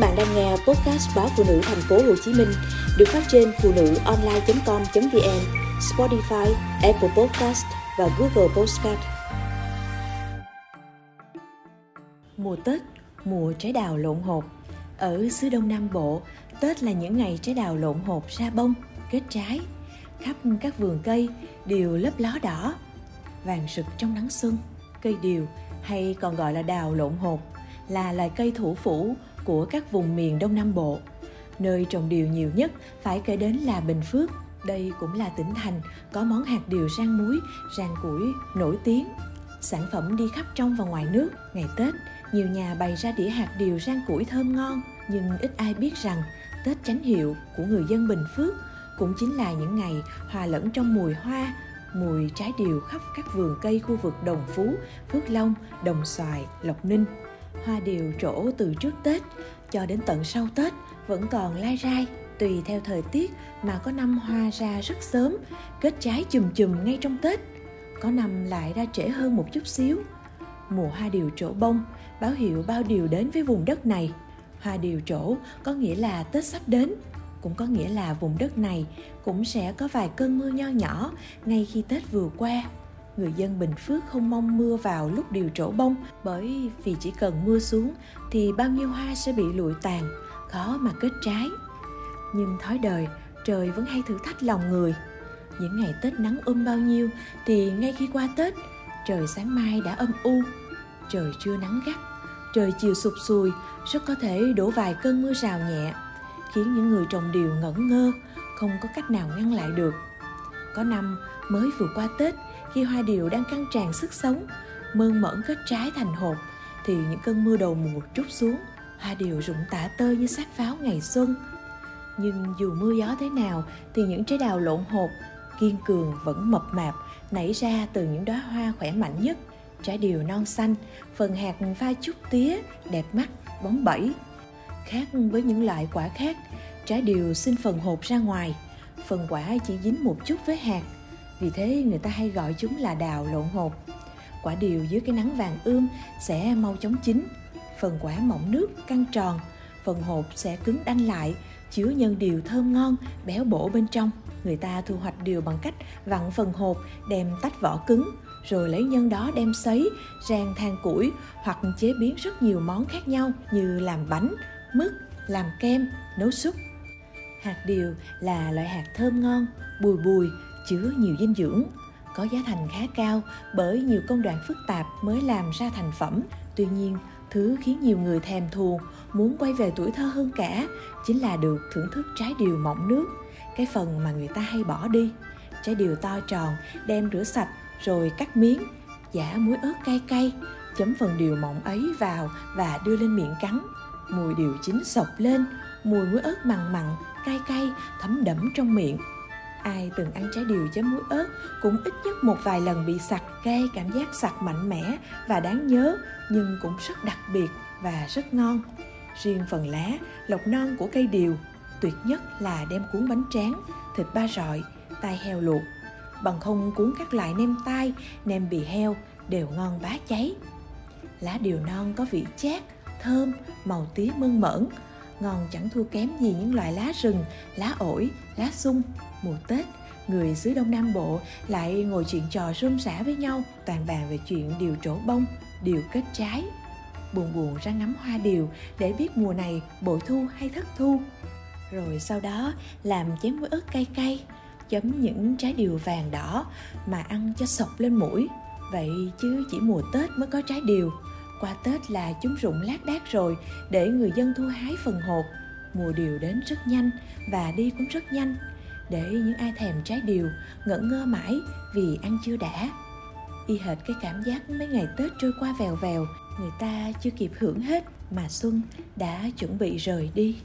bạn đang nghe podcast báo phụ nữ thành phố Hồ Chí Minh được phát trên phụ nữ online.com.vn, Spotify, Apple Podcast và Google Podcast. Mùa Tết, mùa trái đào lộn hộp. Ở xứ Đông Nam Bộ, Tết là những ngày trái đào lộn hộp ra bông, kết trái. Khắp các vườn cây đều lấp ló đỏ, vàng rực trong nắng xuân. Cây điều hay còn gọi là đào lộn hộp là loài cây thủ phủ của các vùng miền Đông Nam Bộ. Nơi trồng điều nhiều nhất phải kể đến là Bình Phước. Đây cũng là tỉnh thành có món hạt điều rang muối, rang củi nổi tiếng. Sản phẩm đi khắp trong và ngoài nước. Ngày Tết, nhiều nhà bày ra đĩa hạt điều rang củi thơm ngon, nhưng ít ai biết rằng Tết chánh hiệu của người dân Bình Phước cũng chính là những ngày hòa lẫn trong mùi hoa, mùi trái điều khắp các vườn cây khu vực Đồng Phú, Phước Long, Đồng Xoài, Lộc Ninh hoa điều trổ từ trước Tết cho đến tận sau Tết vẫn còn lai rai tùy theo thời tiết mà có năm hoa ra rất sớm, kết trái chùm chùm ngay trong Tết. Có năm lại ra trễ hơn một chút xíu. Mùa hoa điều trổ bông, báo hiệu bao điều đến với vùng đất này. Hoa điều trổ có nghĩa là Tết sắp đến, cũng có nghĩa là vùng đất này cũng sẽ có vài cơn mưa nho nhỏ ngay khi Tết vừa qua người dân Bình Phước không mong mưa vào lúc điều trổ bông bởi vì chỉ cần mưa xuống thì bao nhiêu hoa sẽ bị lụi tàn, khó mà kết trái. Nhưng thói đời, trời vẫn hay thử thách lòng người. Những ngày Tết nắng um bao nhiêu thì ngay khi qua Tết, trời sáng mai đã âm u, trời chưa nắng gắt, trời chiều sụp sùi, rất có thể đổ vài cơn mưa rào nhẹ, khiến những người trồng điều ngẩn ngơ, không có cách nào ngăn lại được. Có năm mới vừa qua Tết khi hoa điều đang căng tràn sức sống, mơn mởn kết trái thành hộp thì những cơn mưa đầu mùa trút xuống, hoa điều rụng tả tơi như xác pháo ngày xuân. Nhưng dù mưa gió thế nào, thì những trái đào lộn hộp kiên cường vẫn mập mạp, nảy ra từ những đóa hoa khỏe mạnh nhất. Trái điều non xanh, phần hạt pha chút tía, đẹp mắt, bóng bẩy khác với những loại quả khác, trái điều xin phần hộp ra ngoài, phần quả chỉ dính một chút với hạt vì thế người ta hay gọi chúng là đào lộn hộp. Quả điều dưới cái nắng vàng ươm sẽ mau chóng chín, phần quả mỏng nước, căng tròn, phần hộp sẽ cứng đanh lại, chứa nhân điều thơm ngon, béo bổ bên trong. Người ta thu hoạch điều bằng cách vặn phần hộp, đem tách vỏ cứng, rồi lấy nhân đó đem sấy, rang than củi hoặc chế biến rất nhiều món khác nhau như làm bánh, mứt, làm kem, nấu súp. Hạt điều là loại hạt thơm ngon, bùi bùi, chứa nhiều dinh dưỡng, có giá thành khá cao bởi nhiều công đoạn phức tạp mới làm ra thành phẩm. Tuy nhiên, thứ khiến nhiều người thèm thuồng muốn quay về tuổi thơ hơn cả chính là được thưởng thức trái điều mọng nước, cái phần mà người ta hay bỏ đi. Trái điều to tròn đem rửa sạch rồi cắt miếng, giả muối ớt cay cay, chấm phần điều mọng ấy vào và đưa lên miệng cắn. Mùi điều chín sộc lên, mùi muối ớt mặn mặn, cay cay thấm đẫm trong miệng ai từng ăn trái điều chấm muối ớt cũng ít nhất một vài lần bị sặc gây cảm giác sặc mạnh mẽ và đáng nhớ, nhưng cũng rất đặc biệt và rất ngon. Riêng phần lá, lọc non của cây điều, tuyệt nhất là đem cuốn bánh tráng, thịt ba rọi, tai heo luộc. Bằng không cuốn các loại nem tai, nem bì heo đều ngon bá cháy. Lá điều non có vị chát, thơm, màu tía mơn mởn ngon chẳng thua kém gì những loại lá rừng, lá ổi, lá sung. Mùa Tết, người xứ Đông Nam Bộ lại ngồi chuyện trò rôm rã với nhau, toàn bàn về chuyện điều trổ bông, điều kết trái. Buồn buồn ra ngắm hoa điều để biết mùa này bội thu hay thất thu. Rồi sau đó làm chén muối ớt cay cay, chấm những trái điều vàng đỏ mà ăn cho sọc lên mũi. Vậy chứ chỉ mùa Tết mới có trái điều, qua Tết là chúng rụng lác đác rồi để người dân thu hái phần hột. Mùa điều đến rất nhanh và đi cũng rất nhanh để những ai thèm trái điều ngẩn ngơ mãi vì ăn chưa đã. Y hệt cái cảm giác mấy ngày Tết trôi qua vèo vèo, người ta chưa kịp hưởng hết mà xuân đã chuẩn bị rời đi.